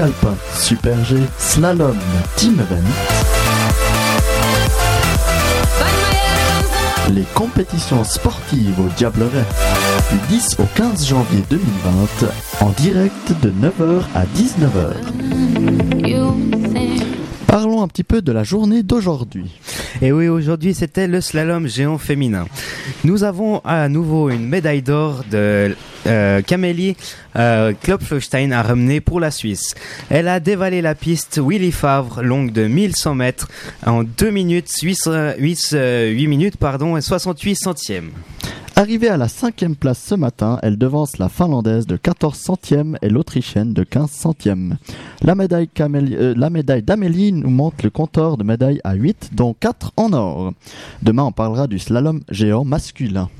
alpin, super G, slalom, team event. Les compétitions sportives au Diableret du 10 au 15 janvier 2020 en direct de 9h à 19h. Parlons un petit peu de la journée d'aujourd'hui. Et oui, aujourd'hui c'était le slalom géant féminin. Nous avons à nouveau une médaille d'or de euh, Camélie euh, Klopfenstein à ramener pour la Suisse. Elle a dévalé la piste Willy Favre, longue de 1100 mètres, en 2 minutes, 8, 8, 8 minutes pardon, et 68 centièmes. Arrivée à la cinquième place ce matin, elle devance la finlandaise de 14 centièmes et l'autrichienne de 15 centièmes. La médaille, euh, la médaille d'Amélie nous montre le compteur de médailles à 8, dont 4 en or. Demain, on parlera du slalom géant masculin.